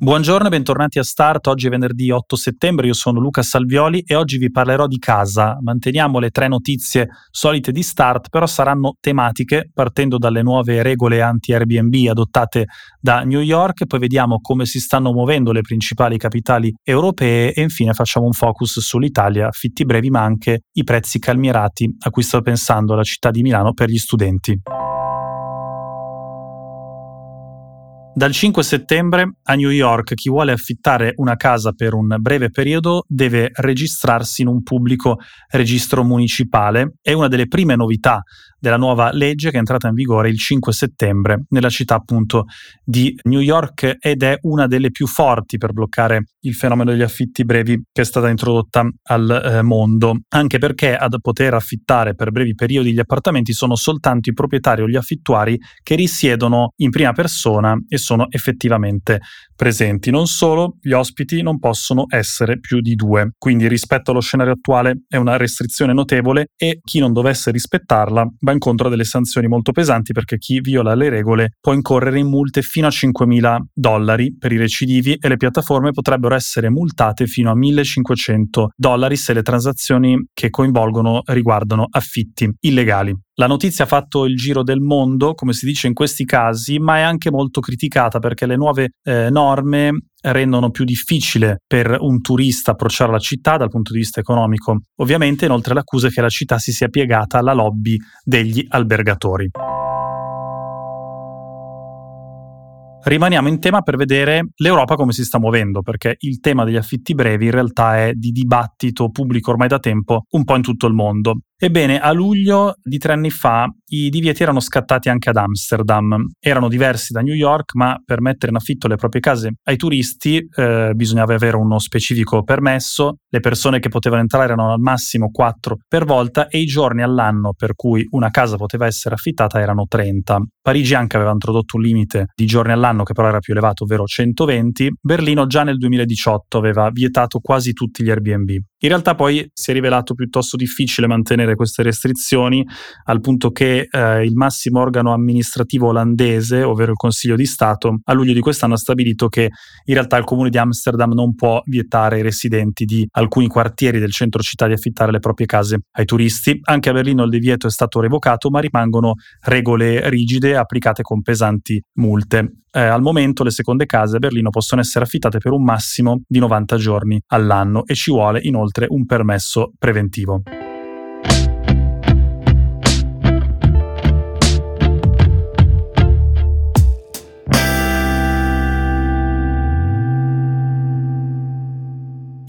Buongiorno e bentornati a Start. Oggi è venerdì 8 settembre, io sono Luca Salvioli e oggi vi parlerò di casa. Manteniamo le tre notizie solite di Start, però saranno tematiche partendo dalle nuove regole anti-Airbnb adottate da New York, poi vediamo come si stanno muovendo le principali capitali europee e infine facciamo un focus sull'Italia, affitti brevi ma anche i prezzi calmierati a cui sta pensando la città di Milano per gli studenti. Dal 5 settembre a New York chi vuole affittare una casa per un breve periodo deve registrarsi in un pubblico registro municipale. È una delle prime novità della nuova legge che è entrata in vigore il 5 settembre nella città appunto di New York ed è una delle più forti per bloccare il fenomeno degli affitti brevi che è stata introdotta al eh, mondo, anche perché ad poter affittare per brevi periodi gli appartamenti sono soltanto i proprietari o gli affittuari che risiedono in prima persona e sono effettivamente presenti. Non solo, gli ospiti non possono essere più di due, quindi rispetto allo scenario attuale è una restrizione notevole e chi non dovesse rispettarla va incontro a delle sanzioni molto pesanti perché chi viola le regole può incorrere in multe fino a 5.000 dollari per i recidivi e le piattaforme potrebbero essere multate fino a 1.500 dollari se le transazioni che coinvolgono riguardano affitti illegali. La notizia ha fatto il giro del mondo, come si dice in questi casi, ma è anche molto criticata perché le nuove eh, norme rendono più difficile per un turista approcciare la città dal punto di vista economico. Ovviamente, inoltre, l'accusa è che la città si sia piegata alla lobby degli albergatori. Rimaniamo in tema per vedere l'Europa come si sta muovendo, perché il tema degli affitti brevi in realtà è di dibattito pubblico ormai da tempo un po' in tutto il mondo. Ebbene, a luglio di tre anni fa i divieti erano scattati anche ad Amsterdam. Erano diversi da New York, ma per mettere in affitto le proprie case ai turisti eh, bisognava avere uno specifico permesso. Le persone che potevano entrare erano al massimo 4 per volta e i giorni all'anno per cui una casa poteva essere affittata erano 30. Parigi anche aveva introdotto un limite di giorni all'anno che però era più elevato, ovvero 120. Berlino già nel 2018 aveva vietato quasi tutti gli Airbnb. In realtà poi si è rivelato piuttosto difficile mantenere queste restrizioni al punto che eh, il massimo organo amministrativo olandese, ovvero il Consiglio di Stato, a luglio di quest'anno ha stabilito che in realtà il comune di Amsterdam non può vietare ai residenti di alcuni quartieri del centro città di affittare le proprie case ai turisti. Anche a Berlino il divieto è stato revocato, ma rimangono regole rigide applicate con pesanti multe. Eh, al momento le seconde case a Berlino possono essere affittate per un massimo di 90 giorni all'anno e ci vuole inoltre un permesso preventivo.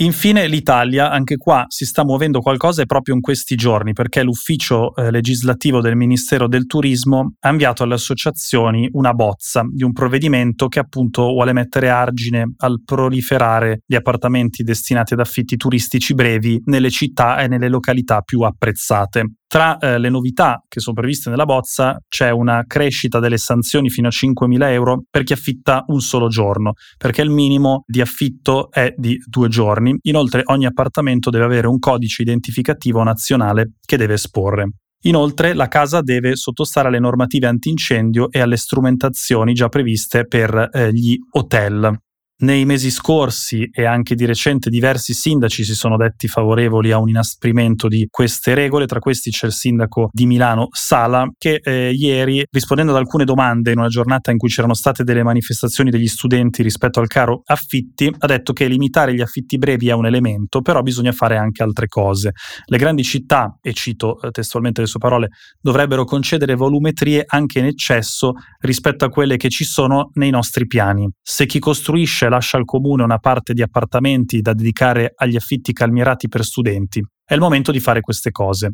Infine l'Italia, anche qua si sta muovendo qualcosa proprio in questi giorni perché l'ufficio eh, legislativo del Ministero del Turismo ha inviato alle associazioni una bozza di un provvedimento che appunto vuole mettere argine al proliferare di appartamenti destinati ad affitti turistici brevi nelle città e nelle località più apprezzate. Tra eh, le novità che sono previste nella bozza c'è una crescita delle sanzioni fino a 5.000 euro per chi affitta un solo giorno, perché il minimo di affitto è di due giorni. Inoltre ogni appartamento deve avere un codice identificativo nazionale che deve esporre. Inoltre la casa deve sottostare alle normative antincendio e alle strumentazioni già previste per eh, gli hotel. Nei mesi scorsi e anche di recente diversi sindaci si sono detti favorevoli a un inasprimento di queste regole, tra questi c'è il sindaco di Milano Sala che eh, ieri rispondendo ad alcune domande in una giornata in cui c'erano state delle manifestazioni degli studenti rispetto al caro affitti ha detto che limitare gli affitti brevi è un elemento, però bisogna fare anche altre cose. Le grandi città, e cito eh, testualmente le sue parole, dovrebbero concedere volumetrie anche in eccesso rispetto a quelle che ci sono nei nostri piani. Se chi costruisce lascia al comune una parte di appartamenti da dedicare agli affitti calmierati per studenti. È il momento di fare queste cose.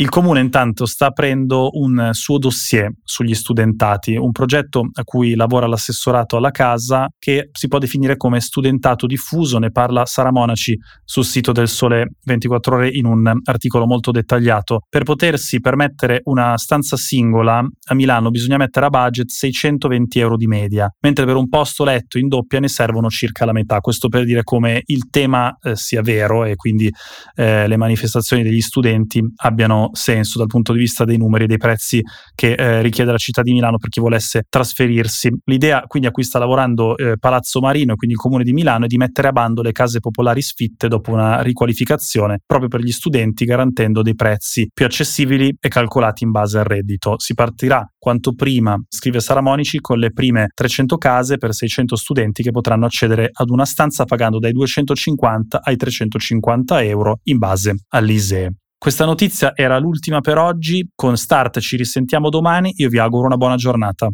Il comune intanto sta aprendo un suo dossier sugli studentati, un progetto a cui lavora l'assessorato alla casa che si può definire come studentato diffuso, ne parla Sara Monaci sul sito del Sole 24 ore in un articolo molto dettagliato. Per potersi permettere una stanza singola a Milano bisogna mettere a budget 620 euro di media, mentre per un posto letto in doppia ne servono circa la metà. Questo per dire come il tema eh, sia vero e quindi eh, le manifestazioni degli studenti abbiano senso dal punto di vista dei numeri e dei prezzi che eh, richiede la città di Milano per chi volesse trasferirsi. L'idea quindi a cui sta lavorando eh, Palazzo Marino e quindi il comune di Milano è di mettere a bando le case popolari sfitte dopo una riqualificazione proprio per gli studenti garantendo dei prezzi più accessibili e calcolati in base al reddito. Si partirà quanto prima, scrive Sara Monici, con le prime 300 case per 600 studenti che potranno accedere ad una stanza pagando dai 250 ai 350 euro in base all'ISEE. Questa notizia era l'ultima per oggi, con Start ci risentiamo domani, io vi auguro una buona giornata.